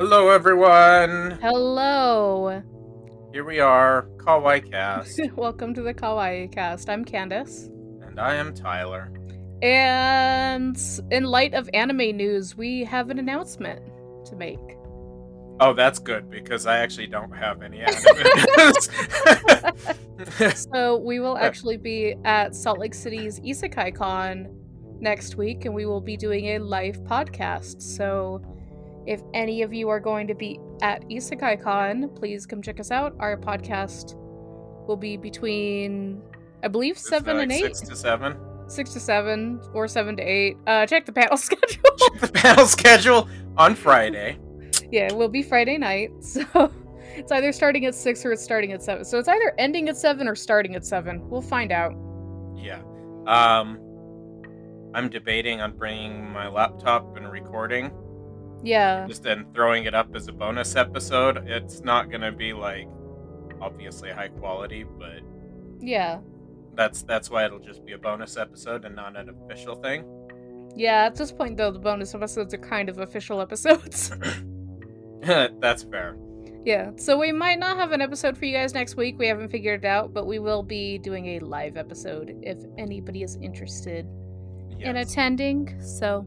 Hello, everyone. Hello. Here we are, Kawaii Cast, Welcome to the Kawaii Cast. I'm Candace. and I am Tyler. And in light of anime news, we have an announcement to make. Oh, that's good because I actually don't have any anime. News. So we will actually be at Salt Lake City's Isekai Con next week, and we will be doing a live podcast. So if any of you are going to be at Isekai Con, please come check us out. Our podcast will be between, I believe, It's seven like and eight. Six to seven. six to seven or seven to eight. Uh, check the panel schedule. Check the panel schedule on Friday. yeah, it will be Friday night. So it's either starting at six or it's starting at seven. So it's either ending at seven or starting at seven. We'll find out. Yeah. Um, I'm debating on bringing my laptop and recording, Yeah, just then throwing it up as a bonus episode. It's not gonna be like obviously high quality, but yeah, that's that's why it'll just be a bonus episode and not an official thing. yeah. At this point, though, the bonus episodes are kind of official episodes. that's fair. yeah, so we might not have an episode for you guys next week. We haven't figured it out, but we will be doing a live episode if anybody is interested in attending. So,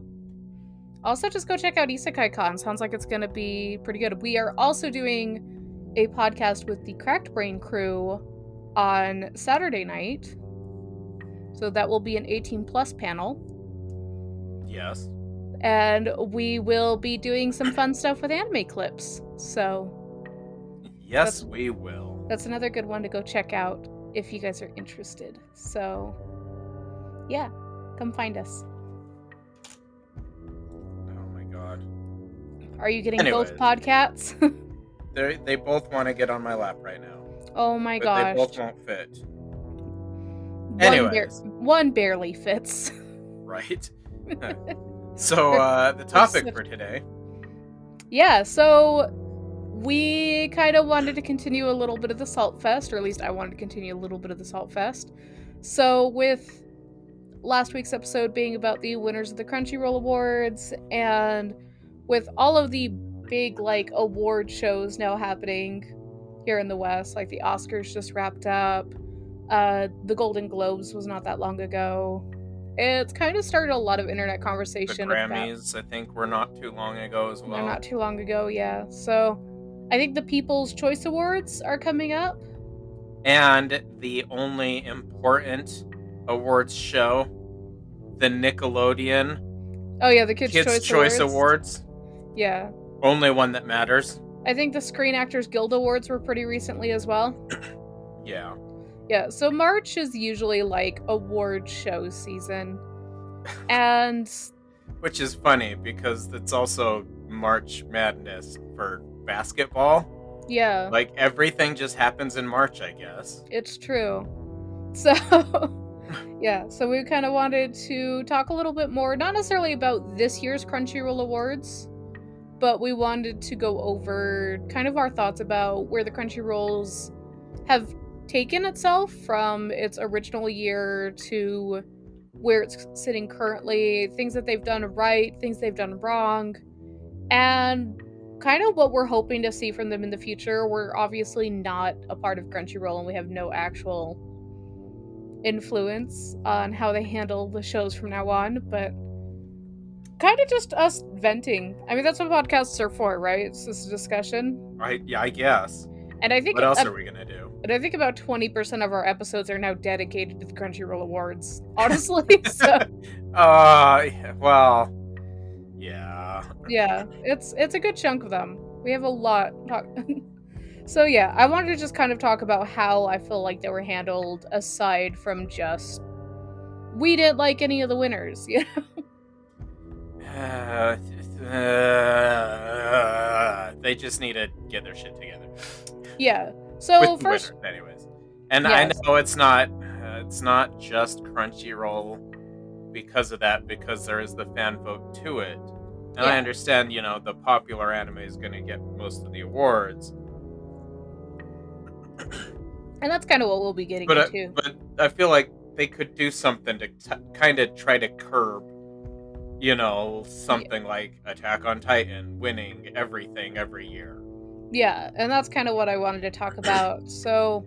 also just go check out Isekai Con. Sounds like it's going to be pretty good. We are also doing a podcast with the Cracked Brain crew on Saturday night. So that will be an 18 plus panel. Yes. And we will be doing some fun stuff with anime clips. So Yes, we will. that's another good one to go check out if you guys are interested. So, yeah, come find us. Are you getting Anyways. both podcasts? They they both want to get on my lap right now. oh my but gosh. they both won't fit. One, bar- one barely fits. Right? so uh the topic for today. yeah, so we kind of wanted to continue a little bit of the Salt Fest, or at least I wanted to continue a little bit of the Salt Fest. So, with last week's episode being about the winners of the Crunchyroll Awards, and with all of the big, like, award shows now happening here in the West, like the Oscars just wrapped up, uh, the Golden Globes was not that long ago. It's kind of started a lot of internet The conversation. about- Grammys, I think, were not too long ago as they're well. not too long ago, yeah. So I think the People's Choice Awards are coming up. And the only important awards show, the Nickelodeon Oh yeah, the Kids, Kids' Choice, Choice, Awards. Awards. Yeah. Only one that matters. I think the Screen Actors Guild Awards were pretty recently as well. Yeah. Yeah, so March is usually like award show season. And Which is funny because it's also March Madness for basketball. yeah, Like everything just happens in March, I guess. it's true. So yeah, so we kind of wanted to talk a little bit more, not necessarily about this year's Crunchyroll Awards, but we wanted to go over kind of our thoughts about where the Crunchyrolls have taken itself from its original year to where it's sitting currently, things that they've done right, things they've done wrong, and kind of what we're hoping to see from them in the future. We're obviously not a part of Crunchyroll and we have no actual influence on how they handle the shows from now on, but kind of just us venting. I mean, that's what podcasts are for, right? It's just a discussion. I yeah, I guess. And I think What else are we gonna do? and I think about 20% of our episodes are now dedicated to the Crunchyroll Awards. Honestly, so Uh, well, yeah. yeah, it's it's a good chunk of them. We have a lot. Talk- so yeah, I wanted to just kind of talk about how I feel like they were handled, aside from just we didn't like any of the winners. You know? Uh, uh, they just need to get their shit together. Yeah. So With first, winners, anyways. And I know it's not uh, it's not just Crunchyroll because of that, because there is the fan vote to it. And I understand, you know, the popular anime is going to get most of the awards, and that's kind of what we'll be getting but I, into. but I feel like they could do something to t- kind of try to curb you know, something yeah. like Attack on Titan winning everything every year. Yeah, and that's kind of what I wanted to talk about. so,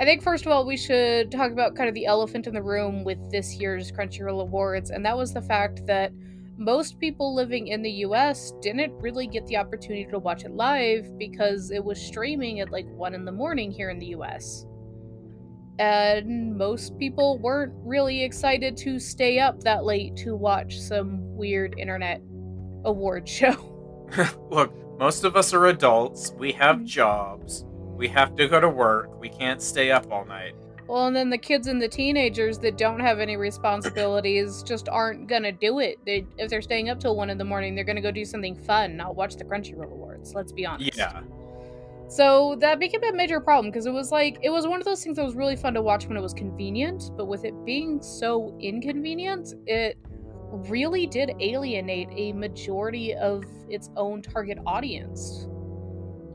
I think first of all, we should talk about kind of the elephant in the room with this year's Crunchyroll Awards, and that was the fact that most people living in the US didn't really get the opportunity to watch it live because it was streaming at like 1 in the morning here in the US. And most people weren't really excited to stay up that late to watch some weird internet award show. Look, most of us are adults, we have mm-hmm. jobs, we have to go to work, we can't stay up all night. Well, and then the kids and the teenagers that don't have any responsibilities just aren't gonna do it. They, if they're staying up till one in the morning, they're gonna go do something fun, not watch the Crunchyroll Awards. Let's be honest. Yeah. So that became a major problem because it was like it was one of those things that was really fun to watch when it was convenient, but with it being so inconvenient, it really did alienate a majority of its own target audience.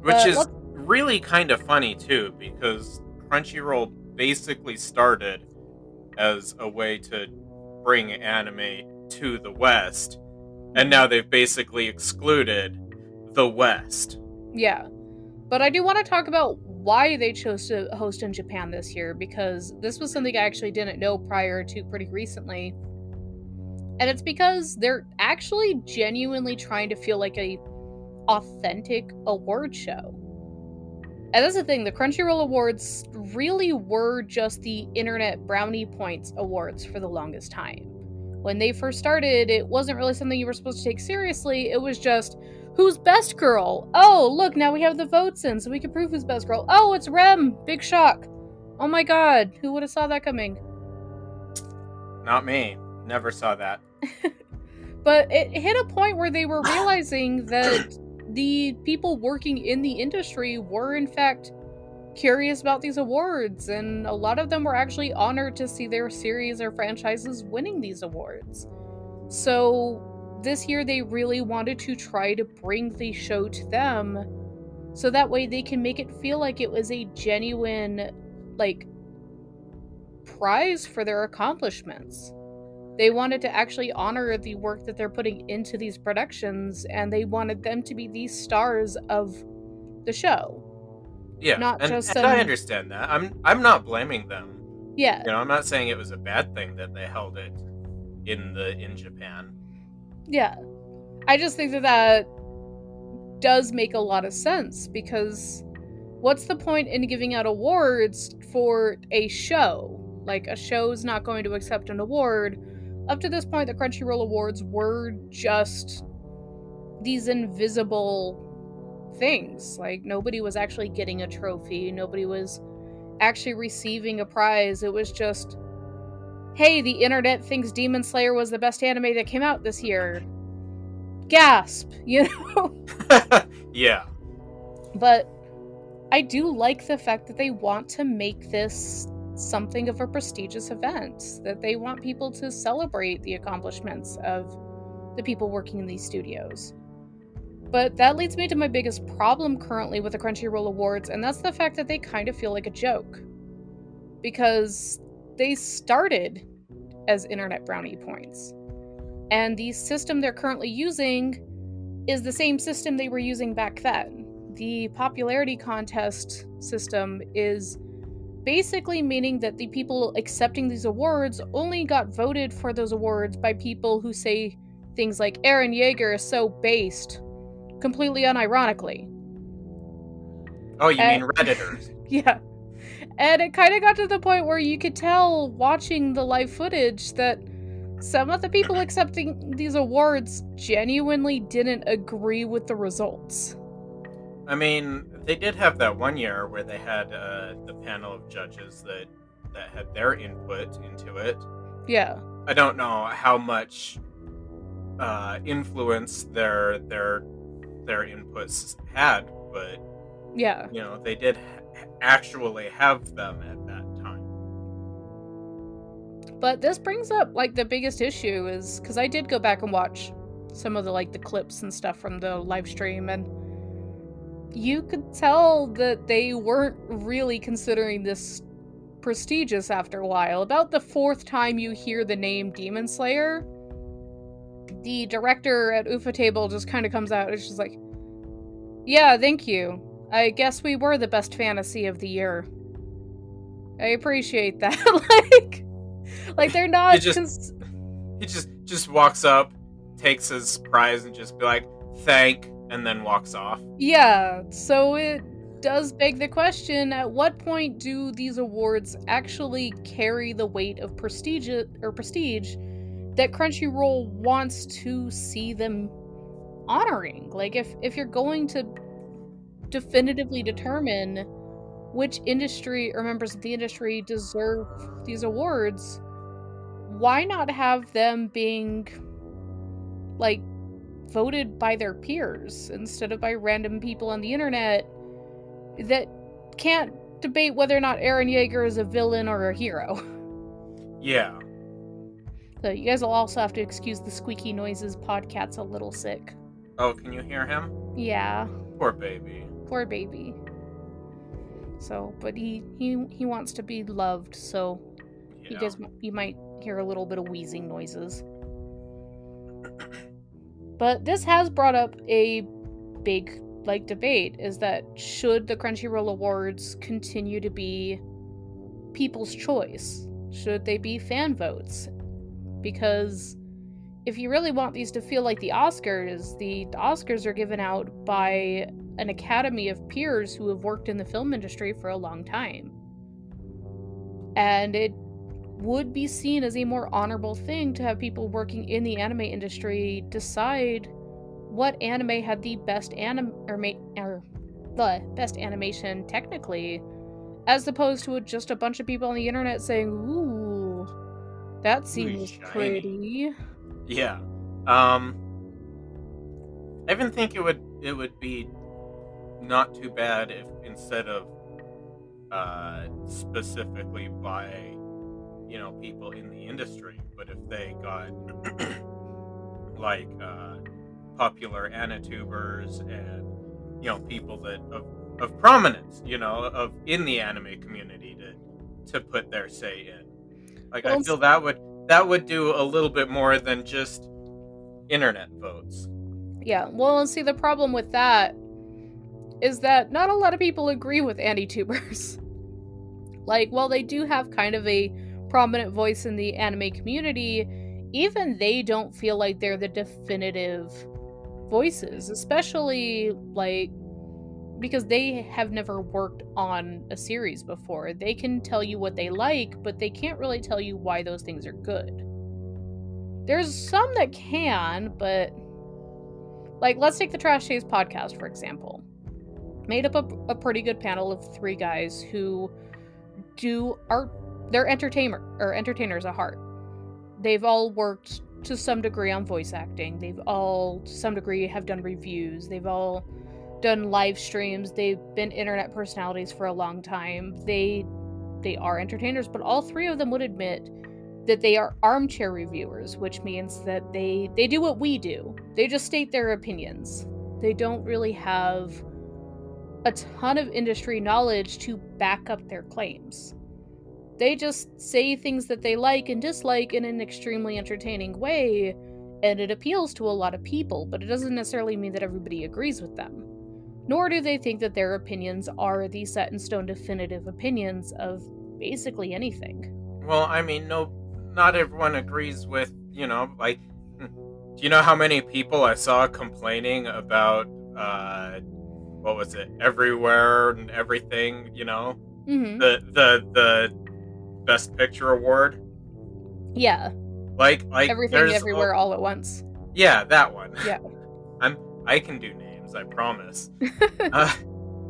Which but is really kind of funny too, because Crunchyroll basically started as a way to bring anime to the West, and now they've basically excluded the West. Yeah. But I do want to talk about why they chose to host in Japan this year because this was something I actually didn't know prior to pretty recently. And it's because they're actually genuinely trying to feel like a authentic award show. And that's the thing, the Crunchyroll Awards really were just the Internet Brownie Points Awards for the longest time. When they first started, it wasn't really something you were supposed to take seriously, it was just, who's best girl? Oh, look, now we have the votes in, so we can prove who's best girl. Oh, it's Rem! Big shock. Oh my god, who would have saw that coming? Not me. Never saw that. but it hit a point where they were realizing that the people working in the industry were in fact curious about these awards and a lot of them were actually honored to see their series or franchises winning these awards. So this year they really wanted to try to bring the show to them so that way they can make it feel like it was a genuine like prize for their accomplishments. They wanted to actually honor the work that they're putting into these productions, and they wanted them to be the stars of the show. Yeah, not and, just. And. I um, understand that. I'm I'm not blaming them. Yeah, you know, I'm not saying it was a bad thing that they held it in the in Japan. Yeah, I just think that that does make a lot of sense because what's the point in giving out awards for a show? Like a show's not going to accept an award up to this point, the Crunchyroll Awards were just these invisible things. Like, nobody was actually getting a trophy, nobody was actually receiving a prize. It was just, hey, the internet thinks Demon Slayer was the best anime that came out this year. Gasp, you know? yeah. But I do like the fact that they want to make this something of a prestigious event, that they want people to celebrate the accomplishments of the people working in these studios. But that leads me to my biggest problem currently with the Crunchyroll Awards, and that's the fact that they kind of feel like a joke. Because they started as internet brownie points. And the system they're currently using is the same system they were using back then. The popularity contest system is basically meaning that the people accepting these awards only got voted for those awards by people who say things like Eren Yeager is so based, completely unironically. Oh, you and, mean Redditors? yeah. And it kind of got to the point where you could tell watching the live footage that some of the people accepting these awards genuinely didn't agree with the results. I mean, they did have that one year where they had uh, the panel of judges that that had their input into it. Yeah. I don't know how much uh, influence their their their inputs had, but yeah, you know, they did actually have them at that time. But this brings up like the biggest issue is because I did go back and watch some of the like the clips and stuff from the live stream and you could tell that they weren't really considering this prestigious after a while. About the fourth time you hear the name Demon Slayer, the director at Ufotable just kind of comes out. It's just like, yeah, thank you. I guess we were the best fantasy of the year. I appreciate that. like, like they're not. He just, cons- he just just walks up, takes his prize, and just be like, "Thank," and then walks off. Yeah. So it does beg the question at what point do these awards actually carry the weight of prestige or prestige that Crunchyroll wants to see them honoring? Like if if you're going to definitively determine which industry or members of the industry deserve these awards, why not have them being like voted by their peers instead of by random people on the internet that can't debate whether or not Eren Yeager is a villain or a hero. Yeah. So you guys will also have to excuse the squeaky noises. Podcat's a little sick. Oh, can you hear him? Yeah. Poor baby. Poor baby. So, but he he he wants to be loved, so yeah. you guys you might hear a little bit of wheezing noises. but this has brought up a big like debate is that should the Crunchyroll Awards continue to be people's choice? Should they be fan votes? Because if you really want these to feel like the Oscars, the, the Oscars are given out by an academy of peers who have worked in the film industry for a long time. And it would be seen as a more honorable thing to have people working in the anime industry decide what anime had the best anim or, ma- or the best animation technically, as opposed to just a bunch of people on the internet saying, "Ooh, that seems pretty." Yeah. Um. I even think it would it would be not too bad if instead of uh, specifically by you know people in the industry, but if they got like uh, popular anitubers and you know people that of of prominence, you know, of in the anime community to to put their say in. Like well, I feel that would that would do a little bit more than just internet votes. Yeah, well, see the problem with that is that not a lot of people agree with anitubers. like, while they do have kind of a prominent voice in the anime community, even they don't feel like they're the definitive voices, especially like because they have never worked on a series before. They can tell you what they like, but they can't really tell you why those things are good. There's some that can, but like let's take the Trash Taste podcast for example. Made up a, a pretty good panel of three guys who do art they're entertainer or entertainers at heart. They've all worked to some degree on voice acting. They've all, to some degree, have done reviews. They've all done live streams. They've been internet personalities for a long time. They they are entertainers, but all three of them would admit that they are armchair reviewers, which means that they they do what we do. They just state their opinions. They don't really have a ton of industry knowledge to back up their claims. They just say things that they like and dislike in an extremely entertaining way, and it appeals to a lot of people, but it doesn't necessarily mean that everybody agrees with them. Nor do they think that their opinions are the set in stone definitive opinions of basically anything. Well, I mean, no, not everyone agrees with, you know, like, do you know how many people I saw complaining about, uh, what was it, everywhere and everything, you know? Mm-hmm. The, the, the Best Picture award. Yeah. Like like everything everywhere a... all at once. Yeah, that one. Yeah. I'm I can do names, I promise. uh,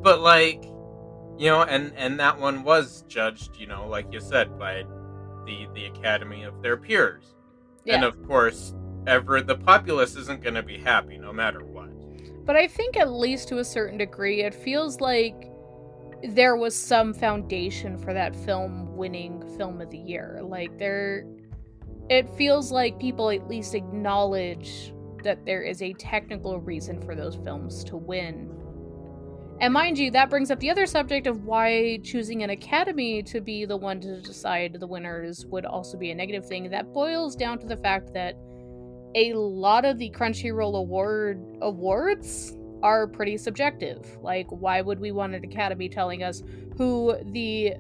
but like you know, and and that one was judged, you know, like you said, by the the academy of their peers. Yeah. And of course, ever the populace isn't going to be happy no matter what. But I think at least to a certain degree, it feels like there was some foundation for that film winning film of the year. Like there it feels like people at least acknowledge that there is a technical reason for those films to win. And mind you, that brings up the other subject of why choosing an academy to be the one to decide the winners would also be a negative thing. That boils down to the fact that a lot of the Crunchyroll award awards are pretty subjective. Like, why would we want an academy telling us who the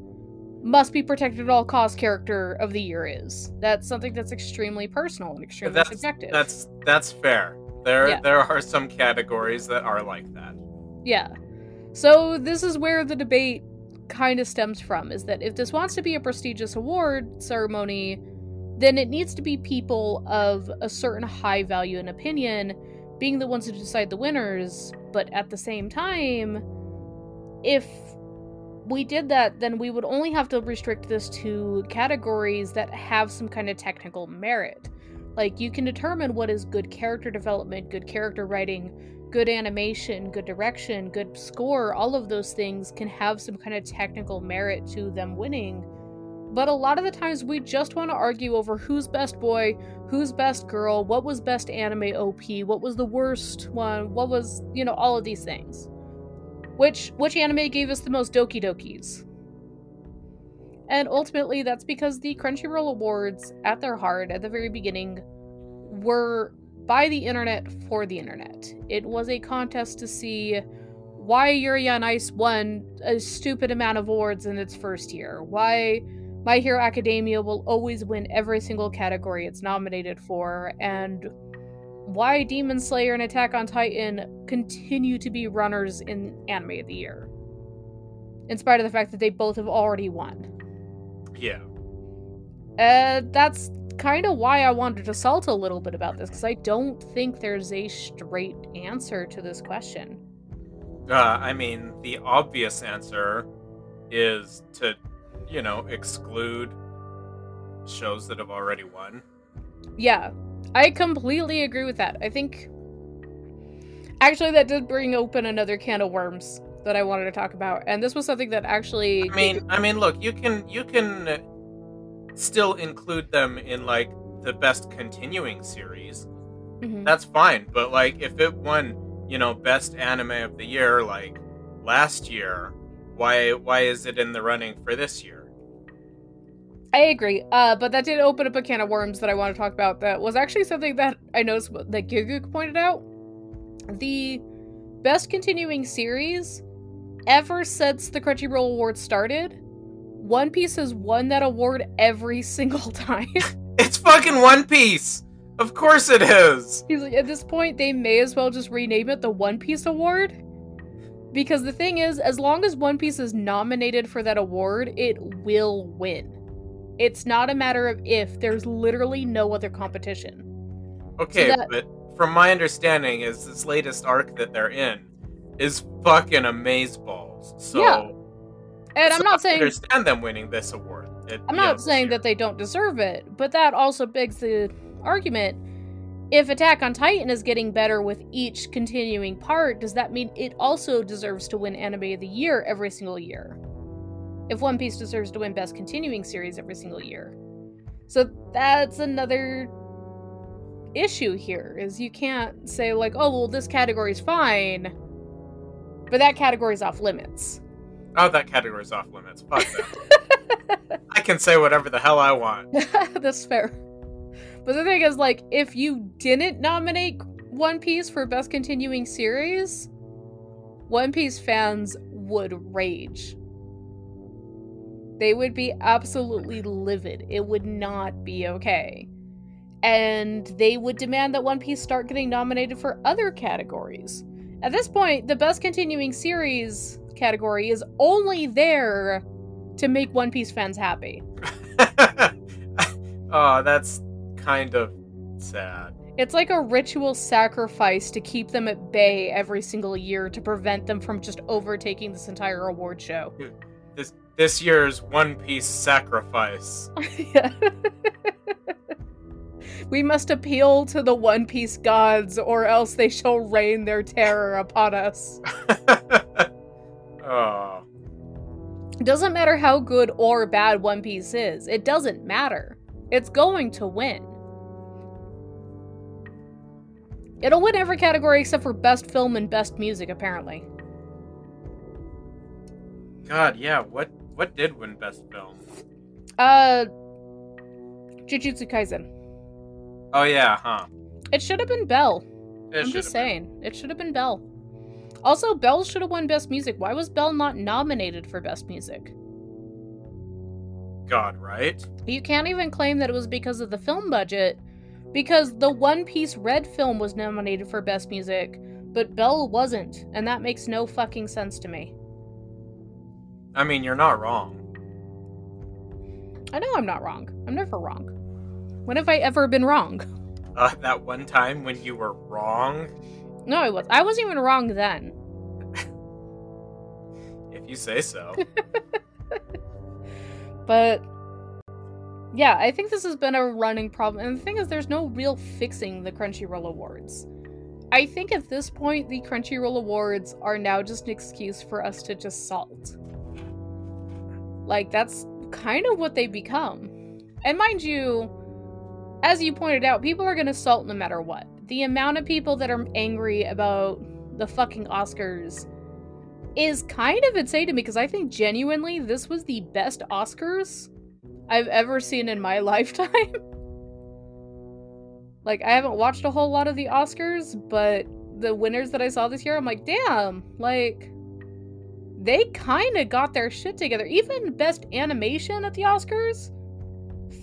must be protected at all costs character of the year is? That's something that's extremely personal and extremely that's, subjective. That's that's fair. There yeah. there are some categories that are like that. Yeah. So this is where the debate kind of stems from is that if this wants to be a prestigious award ceremony, then it needs to be people of a certain high value and opinion being the ones who decide the winners. But at the same time, if we did that, then we would only have to restrict this to categories that have some kind of technical merit. Like, you can determine what is good character development, good character writing, good animation, good direction, good score, all of those things can have some kind of technical merit to them winning. But a lot of the times we just want to argue over who's best boy, who's best girl, what was best anime OP, what was the worst one, what was, you know, all of these things. Which which anime gave us the most Doki Dokis? And ultimately that's because the Crunchyroll Awards at their heart at the very beginning were by the internet for the internet. It was a contest to see why Yuri on Ice won a stupid amount of awards in its first year. Why My Hero Academia will always win every single category it's nominated for, and why Demon Slayer and Attack on Titan continue to be runners in Anime of the Year. In spite of the fact that they both have already won. Yeah. Uh, that's kind of why I wanted to salt a little bit about this because I don't think there's a straight answer to this question. Uh, I mean, the obvious answer is to, you know, exclude shows that have already won. Yeah, I completely agree with that. I think actually that did bring open another can of worms that I wanted to talk about, and this was something that actually. I mean, I mean, look, you can you can still include them in like the best continuing series. Mm-hmm. That's fine, but like if it won, you know, best anime of the year like last year, why why is it in the running for this year? I agree, uh, but that did open up a can of worms that I want to talk about. That was actually something that I noticed that Gigguk pointed out. The best continuing series ever since the Crunchyroll Awards started one Piece has won that award every single time. it's fucking One Piece! Of course it is! He's like, at this point, they may as well just rename it the One Piece Award. Because the thing is, as long as One Piece is nominated for that award, it will win. It's not a matter of if, there's literally no other competition. Okay, so that... but from my understanding, is this latest arc that they're in is fucking amazeballs. So yeah. And so I'm not saying understand them winning this award. I'm not saying that they don't deserve it, but that also begs the argument. If Attack on Titan is getting better with each continuing part, does that mean it also deserves to win Anime of the Year every single year? If One Piece deserves to win Best Continuing Series every single year. So that's another issue here is you can't say like, "Oh, well this category's fine." But that category's off limits. Oh, that category's off limits. Fuck that. I can say whatever the hell I want. That's fair. But the thing is, like, if you didn't nominate One Piece for Best Continuing Series, One Piece fans would rage. They would be absolutely livid. It would not be okay. And they would demand that One Piece start getting nominated for other categories. At this point, the Best Continuing Series category is only there to make One Piece fans happy. oh, that's kind of sad. It's like a ritual sacrifice to keep them at bay every single year to prevent them from just overtaking this entire award show. This this year's One Piece sacrifice. we must appeal to the One Piece gods, or else they shall rain their terror upon us. Oh. Doesn't matter how good or bad One Piece is. It doesn't matter. It's going to win. It'll win every category except for best film and best music, apparently. God, yeah. What what did win best film? Uh, Jujutsu Kaisen. Oh yeah, huh? It should have been Belle. It I'm just saying. Been. It should have been Belle. Also, Belle should have won Best Music. Why was Belle not nominated for Best Music? God, right? You can't even claim that it was because of the film budget, because the One Piece Red film was nominated for Best Music, but Belle wasn't, and that makes no fucking sense to me. I mean, you're not wrong. I know I'm not wrong. I'm never wrong. When have I ever been wrong? Uh, that one time when you were wrong? No, I was. I wasn't even wrong then. if you say so. but yeah, I think this has been a running problem. And the thing is, there's no real fixing the Crunchyroll Awards. I think at this point, the Crunchyroll Awards are now just an excuse for us to just salt. Like, that's kind of what they become. And mind you, as you pointed out, people are going to salt no matter what. The amount of people that are angry about the fucking Oscars is kind of insane to me because I think genuinely this was the best Oscars I've ever seen in my lifetime. like, I haven't watched a whole lot of the Oscars, but the winners that I saw this year, I'm like, damn, like, they kind of got their shit together. Even best animation at the Oscars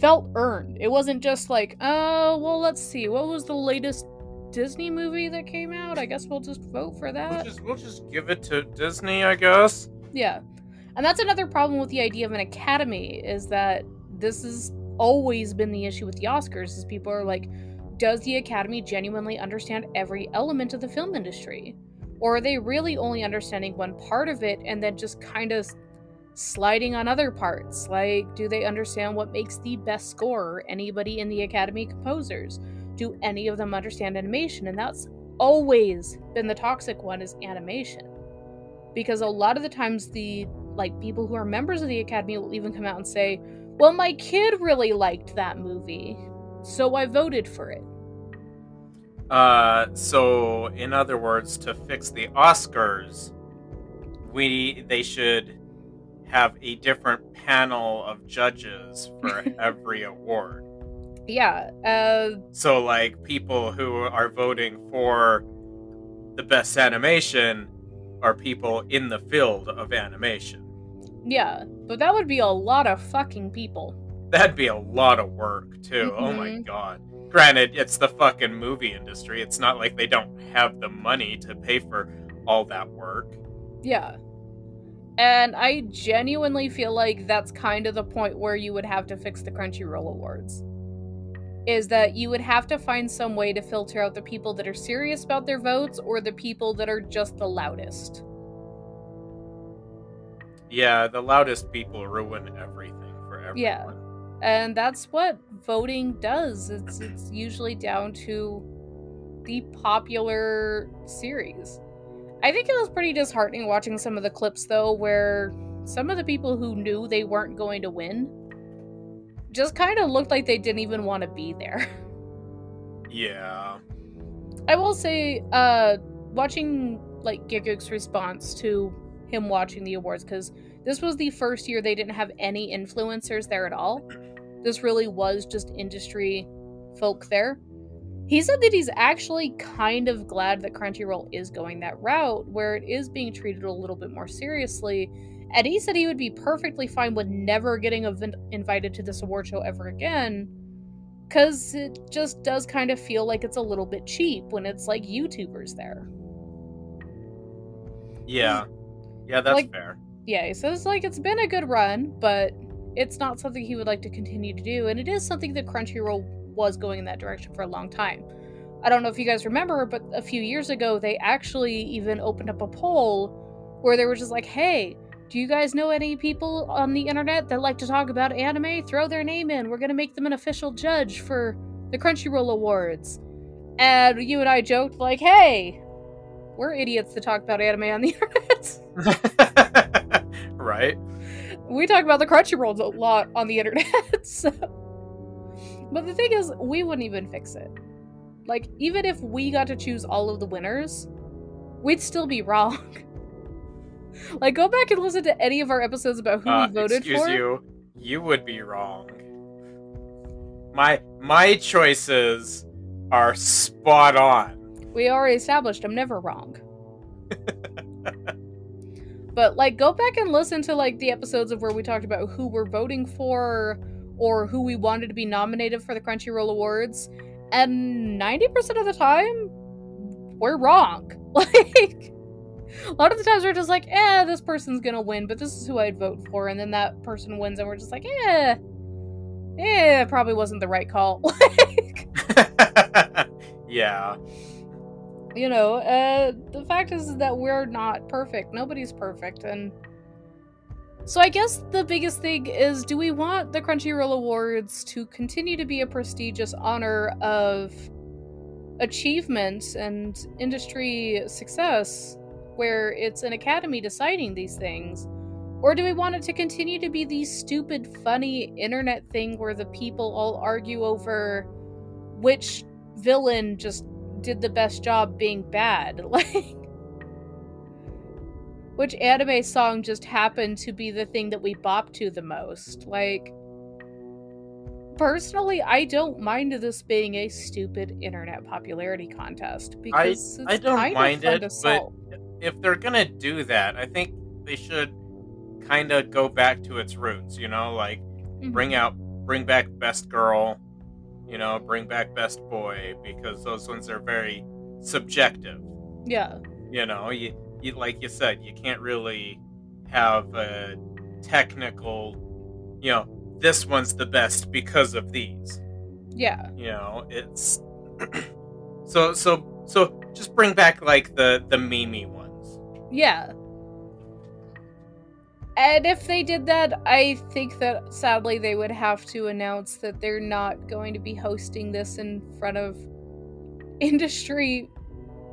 felt earned. It wasn't just like, oh, well, let's see, what was the latest Disney movie that came out? I guess we'll just vote for that. We'll just, we'll just give it to Disney, I guess. Yeah. And that's another problem with the idea of an academy is that this has always been the issue with the Oscars is people are like, does the academy genuinely understand every element of the film industry? Or are they really only understanding one part of it and then just kind of sliding on other parts? Like, do they understand what makes the best score? Anybody in the Academy composers? Do any of them understand animation? And that's always been the toxic one is animation. Because a lot of the times the like people who are members of the Academy will even come out and say, Well, my kid really liked that movie, so I voted for it. Uh, so in other words, to fix the Oscars, we they should have a different panel of judges for every award. Yeah. Uh... So like people who are voting for the best animation are people in the field of animation. Yeah, but that would be a lot of fucking people. That'd be a lot of work too. Mm-hmm. Oh my mm-hmm. god. Granted, it's the fucking movie industry. It's not like they don't have the money to pay for all that work. Yeah. And I genuinely feel like that's kind of the point where you would have to fix the Crunchyroll Awards. Is that you would have to find some way to filter out the people that are serious about their votes or the people that are just the loudest. Yeah, the loudest people ruin everything for everyone. Yeah and that's what voting does. It's it's usually down to the popular series. I think it was pretty disheartening watching some of the clips though where some of the people who knew they weren't going to win just kind of looked like they didn't even want to be there. Yeah. I will say uh watching like Gigguk's response to him watching the awards because this was the first year they didn't have any influencers there at all this really was just industry folk there. He said that he's actually kind of glad that Crunchyroll is going that route where it is being treated a little bit more seriously. And he said he would be perfectly fine with never getting invited to this award show ever again because it just does kind of feel like it's a little bit cheap when it's like YouTubers there. Yeah. Yeah, that's like, fair. Yeah, he says like it's been a good run, but it's not something he would like to continue to do, and it is something that Crunchyroll was going in that direction for a long time. I don't know if you guys remember, but a few years ago, they actually even opened up a poll where they were just like, hey, do you guys know any people on the internet that like to talk about anime? Throw their name in. We're going to make them an official judge for the Crunchyroll Awards. And you and I joked, like, hey, we're idiots to talk about anime on the internet. right we talk about the Crunchyroll a lot on the internet. so. But the thing is, we wouldn't even fix it. Like, even if we got to choose all of the winners, we'd still be wrong. like, go back and listen to any of our episodes about who uh, we voted excuse for. you, you would be wrong. My my choices are spot on. We already established I'm never wrong. but like go back and listen to like the episodes of where we talked about who we're voting for or who we wanted to be nominated for the Crunchyroll Awards. And 90% of the time, we're wrong. Like, a lot of the times we're just like, eh, this person's gonna win, but this is who I'd vote for. And then that person wins, and we're just like, eh, eh, probably wasn't the right call. Like, yeah. You know, uh, the fact is that we're not perfect. Nobody's perfect. And so I guess the biggest thing is do we want the Crunchyroll Awards to continue to be a prestigious honor of achievement and industry success where it's an academy deciding these things? Or do we want it to continue to be the stupid, funny internet thing where the people all argue over which villain just did the best job being bad? Like, which anime song just happened to be the thing that we bop to the most? Like, personally, I don't mind this being a stupid internet popularity contest because I, I don't mind it, but if they're gonna do that, I think they should kind of go back to its roots. You know, like mm-hmm. bring out, bring back best girl, you know, bring back best boy because those ones are very subjective. Yeah. You know, you you, like you said, you can't really have a technical, you know, this one's the best because of these. Yeah. You know, it's so so so just bring back like the the Mimi ones. Yeah. And if they did that, I think that sadly they would have to announce that they're not going to be hosting this in front of industry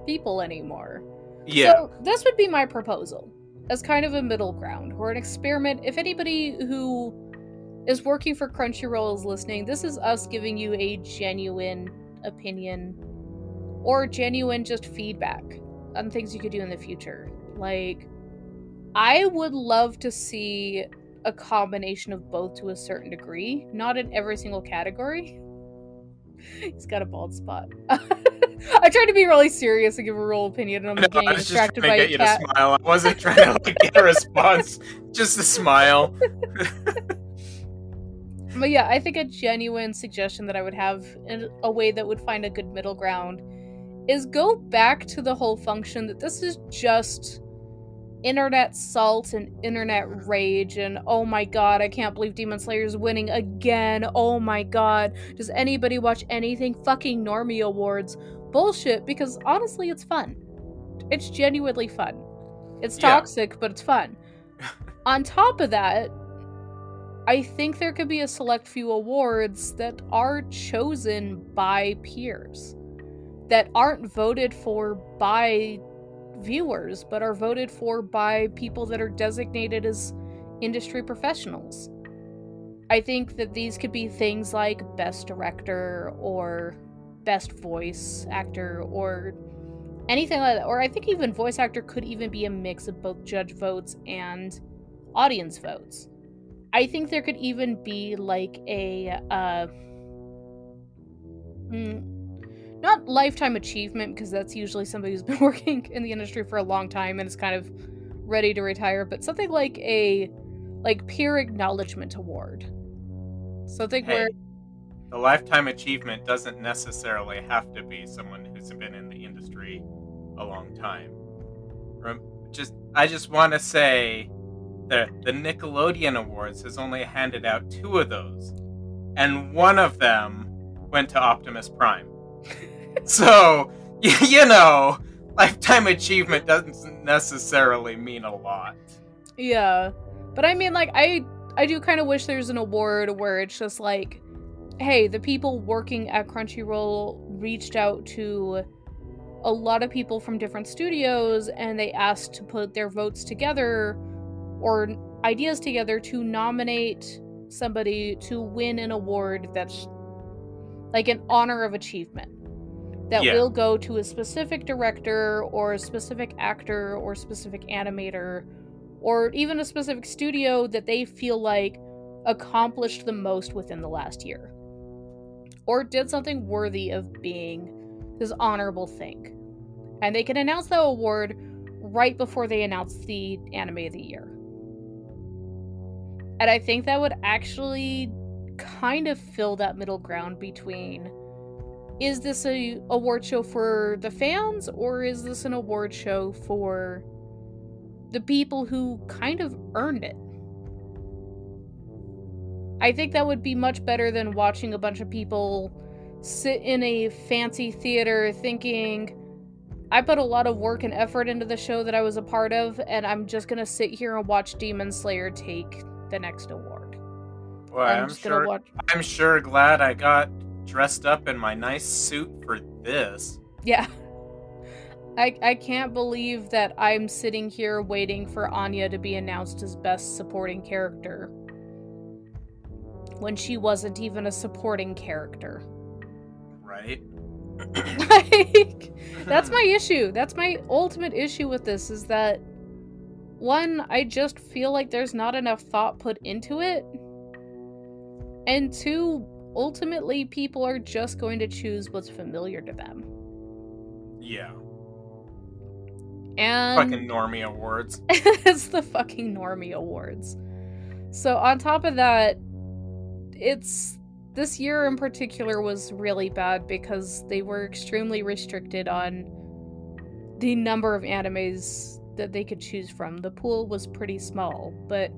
people anymore. Yeah. So this would be my proposal as kind of a middle ground or an experiment. If anybody who is working for Crunchyroll is listening, this is us giving you a genuine opinion or genuine just feedback on things you could do in the future. Like, I would love to see a combination of both to a certain degree, not in every single category. He's got a bald spot. I tried to be really serious and give a real opinion, and I'm no, getting distracted by get a cat. smile. I wasn't trying to like, get a response, just a smile. but yeah, I think a genuine suggestion that I would have in a way that would find a good middle ground is go back to the whole function that this is just internet salt and internet rage and oh my god, I can't believe Demon Slayer is winning again. Oh my god, does anybody watch anything fucking Normie Awards? Bullshit, because honestly, it's fun. It's genuinely fun. It's toxic, yeah. but it's fun. On top of that, I think there could be a select few awards that are chosen by peers, that aren't voted for by viewers, but are voted for by people that are designated as industry professionals. I think that these could be things like Best Director or Best Voice Actor or anything like that. Or I think even Voice Actor could even be a mix of both judge votes and audience votes. I think there could even be like a uh, mm, not lifetime achievement because that's usually somebody who's been working in the industry for a long time and is kind of ready to retire, but something like a like peer acknowledgement award. Something hey, where the lifetime achievement doesn't necessarily have to be someone who's been in the industry a long time. Just I just want to say the the Nickelodeon Awards has only handed out two of those, and one of them went to Optimus Prime so, you know, lifetime achievement doesn't necessarily mean a lot. Yeah. But I mean like I I do kind of wish there's an award where it's just like hey, the people working at Crunchyroll reached out to a lot of people from different studios and they asked to put their votes together or ideas together to nominate somebody to win an award that's like an honor of achievement that yeah. will go to a specific director or a specific actor or specific animator or even a specific studio that they feel like accomplished the most within the last year. or did something worthy of being this honorable thing. And they can announce the award right before they announce the anime of the year. And I think that would actually kind of fill that middle ground between is this a award show for the fans or is this an award show for the people who kind of earned it? I think that would be much better than watching a bunch of people sit in a fancy theater thinking, I put a lot of work and effort into the show that I was a part of, and I'm just gonna sit here and watch Demon Slayer take the next award. Well, I'm, I'm sure. Watch... I'm sure glad I got dressed up in my nice suit for this. Yeah. I, I can't believe that I'm sitting here waiting for Anya to be announced as best supporting character when she wasn't even a supporting character. Right? like that's my issue. That's my ultimate issue with this is that one, I just feel like there's not enough thought put into it. And two, ultimately people are just going to choose what's familiar to them. Yeah. And fucking normie awards. it's the fucking normie awards. So on top of that, it's this year in particular was really bad because they were extremely restricted on the number of animes that they could choose from. The pool was pretty small, but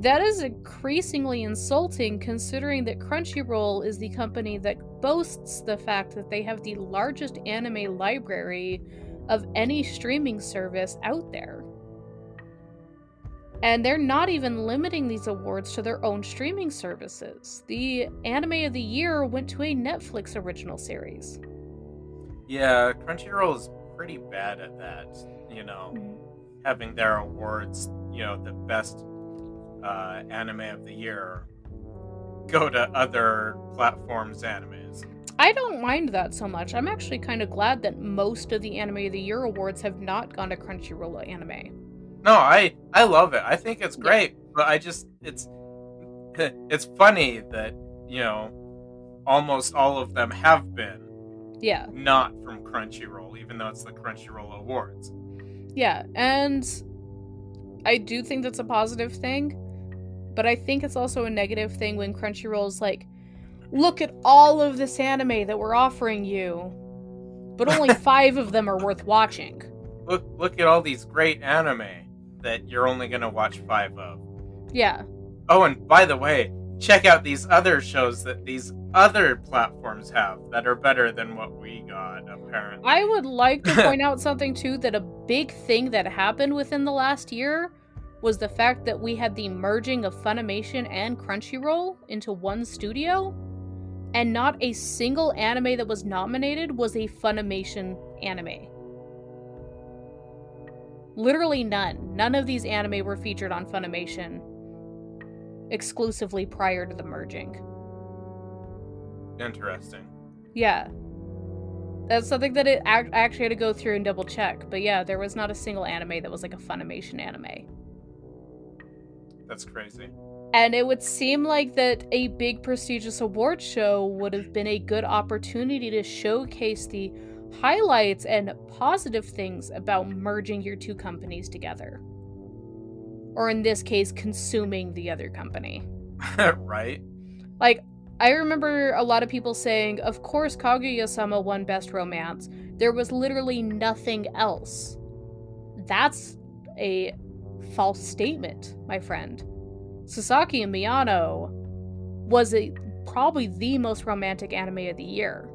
that is increasingly insulting considering that Crunchyroll is the company that boasts the fact that they have the largest anime library of any streaming service out there. And they're not even limiting these awards to their own streaming services. The anime of the year went to a Netflix original series. Yeah, Crunchyroll is pretty bad at that, you know, mm-hmm. having their awards, you know, the best uh, anime of the year go to other platforms' animes. I don't mind that so much. I'm actually kind of glad that most of the Anime of the Year awards have not gone to Crunchyroll anime. No, I I love it. I think it's great, yeah. but I just it's it's funny that you know almost all of them have been yeah not from Crunchyroll, even though it's the Crunchyroll Awards. Yeah, and I do think that's a positive thing, but I think it's also a negative thing when Crunchyroll's like, look at all of this anime that we're offering you, but only five of them are worth watching. Look look at all these great anime that you're only going to watch five of. Yeah. Oh, and by the way, check out these other shows that these other platforms have that are better than what we got, apparently. I would like to point out something, too, that a big thing that happened within the last year was the fact that we had the merging of Funimation and Crunchyroll into one studio, and not a single anime that was nominated was a Funimation anime. Literally none. None of these anime were featured on Funimation exclusively prior to the merging. Interesting. Yeah. That's something that it I actually had to go through and double check. But yeah, there was not a single anime that was like a Funimation anime. That's crazy. And it would seem like that a big prestigious award show would have been a good opportunity to showcase the highlights and positive things about merging your two companies together. Or in this case, consuming the other company. right? Like, I remember a lot of people saying, of course, Kaguya sama won Best Romance. There was literally nothing else. That's a false statement, my friend. Sasaki and Miyano was a, probably the most romantic anime of the year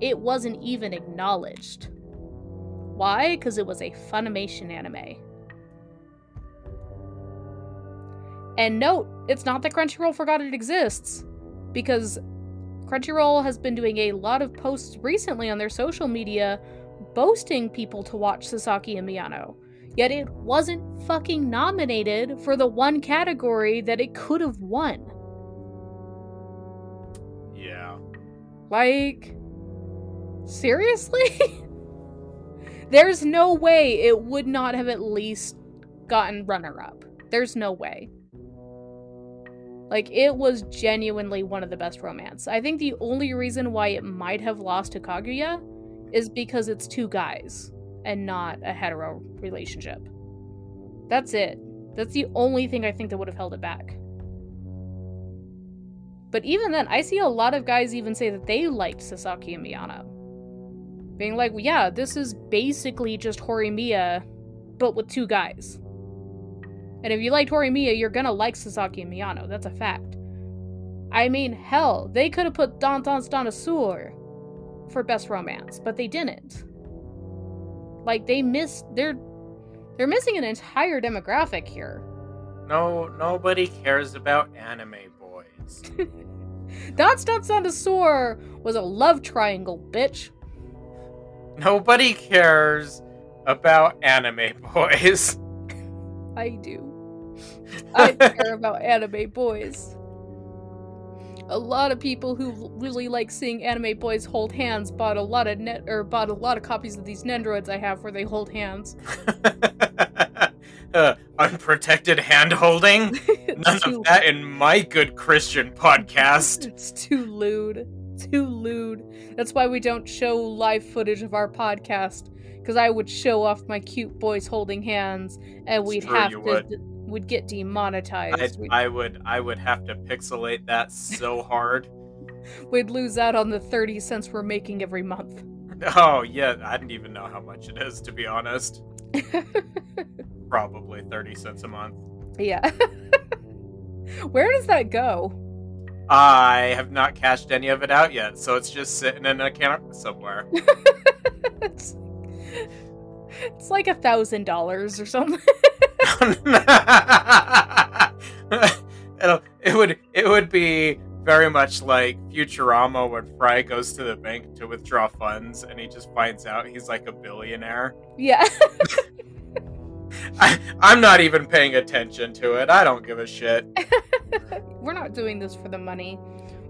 it wasn't even acknowledged. Why? Because it was a Funimation anime. And note, it's not that Crunchyroll forgot it exists, because Crunchyroll has been doing a lot of posts recently on their social media boasting people to watch Sasaki and Miyano. Yet it wasn't fucking nominated for the one category that it could have won. Yeah. Like, Seriously? There's no way it would not have at least gotten runner up. There's no way. Like it was genuinely one of the best romance. I think the only reason why it might have lost to Kaguya is because it's two guys and not a hetero relationship. That's it. That's the only thing I think that would have held it back. But even then, I see a lot of guys even say that they liked Sasaki and Miyano. Being like, yeah, this is basically just Horimiya, but with two guys. And if you liked Horimiya, you're gonna like Sasaki and Miyano. That's a fact. I mean, hell, they could have put Dante's Dinosaur for best romance, but they didn't. Like they missed they're they're missing an entire demographic here. No, nobody cares about anime boys. Dante's Dinosaur was a love triangle, bitch. Nobody cares about anime boys. I do. I care about anime boys. A lot of people who really like seeing anime boys hold hands bought a lot of net or bought a lot of copies of these Nendoroids I have where they hold hands. uh, unprotected hand holding? None too... of that in my good Christian podcast. It's too lewd. Too lewd. That's why we don't show live footage of our podcast. Because I would show off my cute boys holding hands, and we'd have to. Would would get demonetized. I would I would have to pixelate that so hard. We'd lose out on the 30 cents we're making every month. Oh, yeah, I didn't even know how much it is to be honest. Probably 30 cents a month. Yeah. Where does that go? I have not cashed any of it out yet, so it's just sitting in an account somewhere. it's, it's like a thousand dollars or something. it would it would be very much like Futurama when Fry goes to the bank to withdraw funds and he just finds out he's like a billionaire. Yeah. I, I'm not even paying attention to it. I don't give a shit. We're not doing this for the money.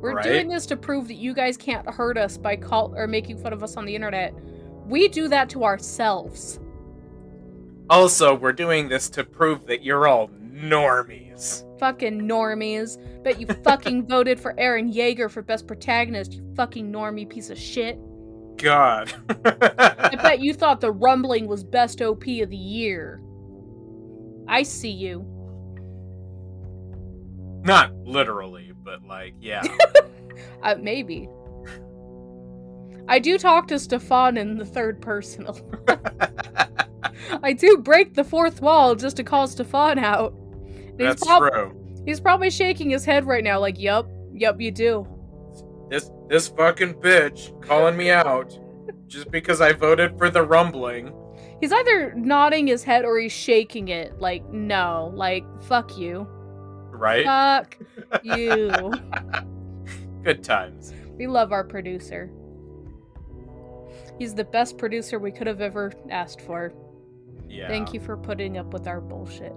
We're right? doing this to prove that you guys can't hurt us by call or making fun of us on the internet. We do that to ourselves. Also, we're doing this to prove that you're all normies. Fucking normies. Bet you fucking voted for Eren Yeager for best protagonist, you fucking normie piece of shit. God. I bet you thought the rumbling was best OP of the year. I see you. Not literally, but like, yeah. uh, maybe. I do talk to Stefan in the third person. I do break the fourth wall just to call Stefan out. That's prob- true. He's probably shaking his head right now, like, "Yup, yup, you do." This this fucking bitch calling me out just because I voted for the rumbling. He's either nodding his head or he's shaking it, like, "No, like, fuck you." Right? Fuck you. Good times. We love our producer. He's the best producer we could have ever asked for. Yeah. Thank you for putting up with our bullshit.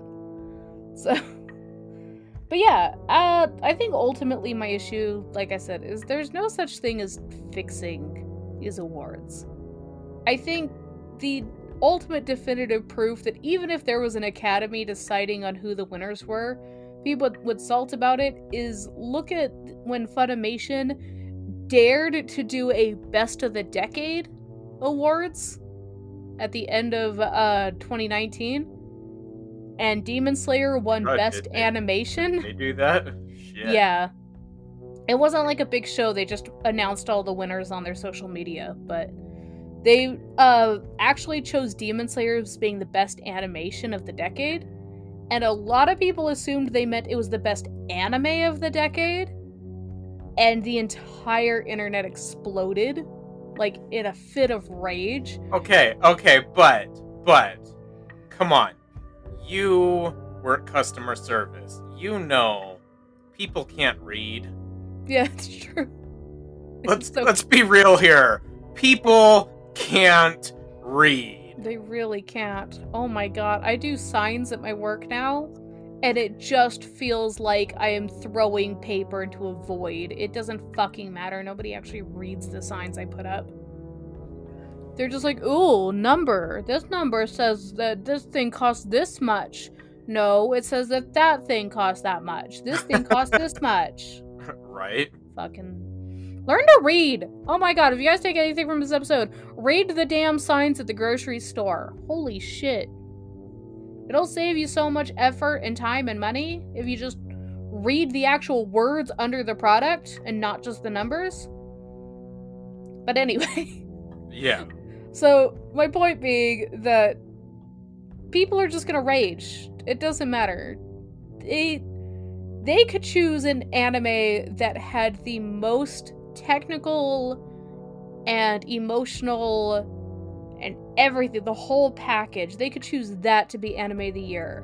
So, but yeah, uh, I think ultimately my issue, like I said, is there's no such thing as fixing these awards. I think the ultimate definitive proof that even if there was an academy deciding on who the winners were, people would salt about it is look at when Funimation dared to do a best of the decade awards at the end of uh 2019 and Demon Slayer won oh, best they, animation. They do that? Shit. Yeah. It wasn't like a big show. They just announced all the winners on their social media, but they uh actually chose Demon Slayer as being the best animation of the decade. And a lot of people assumed they meant it was the best anime of the decade. And the entire internet exploded like in a fit of rage. Okay, okay, but but come on. You work customer service. You know people can't read. Yeah, it's true. Let's so- let's be real here. People can't read. They really can't. Oh my god. I do signs at my work now and it just feels like I am throwing paper into a void. It doesn't fucking matter. Nobody actually reads the signs I put up. They're just like, ooh, number. This number says that this thing costs this much. No, it says that that thing costs that much. This thing costs this much. right? Fucking learn to read. Oh my god, if you guys take anything from this episode, read the damn signs at the grocery store. Holy shit. It'll save you so much effort and time and money if you just read the actual words under the product and not just the numbers. But anyway. Yeah. So, my point being that people are just going to rage. It doesn't matter. They they could choose an anime that had the most technical and emotional and everything, the whole package. They could choose that to be anime of the year.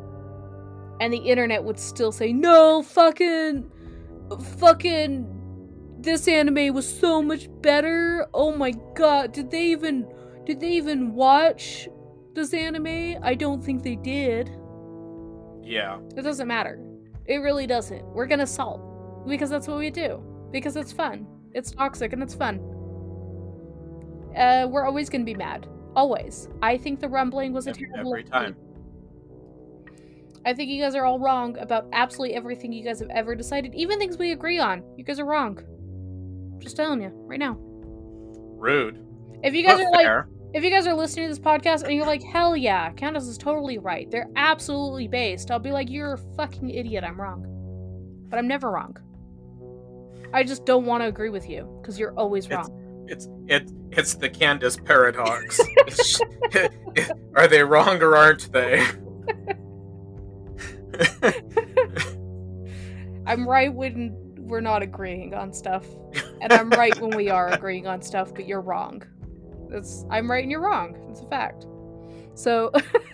And the internet would still say, "No, fucking fucking this anime was so much better. Oh my god, did they even did they even watch this anime? I don't think they did. Yeah. It doesn't matter. It really doesn't. We're gonna salt because that's what we do. Because it's fun. It's toxic and it's fun. Uh, we're always gonna be mad. Always. I think the rumbling was a terrible every time. I think you guys are all wrong about absolutely everything you guys have ever decided, even things we agree on. You guys are wrong. Just telling you right now. Rude. If you guys are fair. like, if you guys are listening to this podcast and you're like, hell yeah, Candace is totally right. They're absolutely based. I'll be like, you're a fucking idiot. I'm wrong. But I'm never wrong. I just don't want to agree with you because you're always wrong. It's it's it, it's the Candace paradox. are they wrong or aren't they? I'm right when we're not agreeing on stuff, and I'm right when we are agreeing on stuff, but you're wrong. It's I'm right and you're wrong. It's a fact. So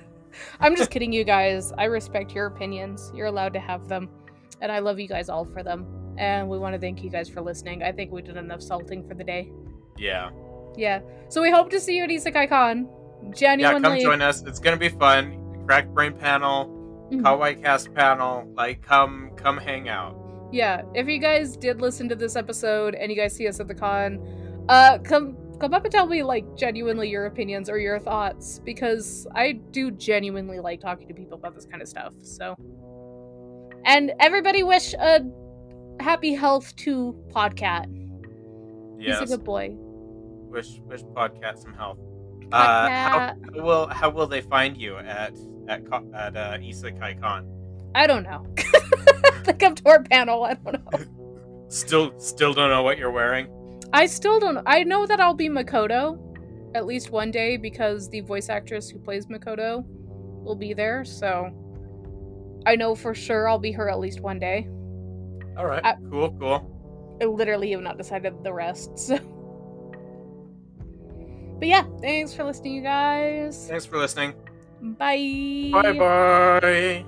I'm just kidding, you guys. I respect your opinions. You're allowed to have them, and I love you guys all for them. And we want to thank you guys for listening. I think we did enough salting for the day. Yeah. Yeah. So we hope to see you at Isekai Con. Genuinely. Yeah, come join us. It's gonna be fun. Crack Brain panel, mm-hmm. Kawaii Cast panel. Like, come, come hang out. Yeah. If you guys did listen to this episode and you guys see us at the con, uh, come come up and tell me like genuinely your opinions or your thoughts because I do genuinely like talking to people about this kind of stuff. So, and everybody wish a happy health to Podcat. Yes. He's a good boy. Wish wish Podcat some health. Podcat. Uh, how, how, will how will they find you at at at uh, Isekai Con? I don't know. come to our panel. I don't know. Still still don't know what you're wearing. I still don't. I know that I'll be Makoto at least one day because the voice actress who plays Makoto will be there. So I know for sure I'll be her at least one day. All right. I, cool. Cool. I literally have not decided the rest. So. But yeah, thanks for listening, you guys. Thanks for listening. Bye. Bye bye.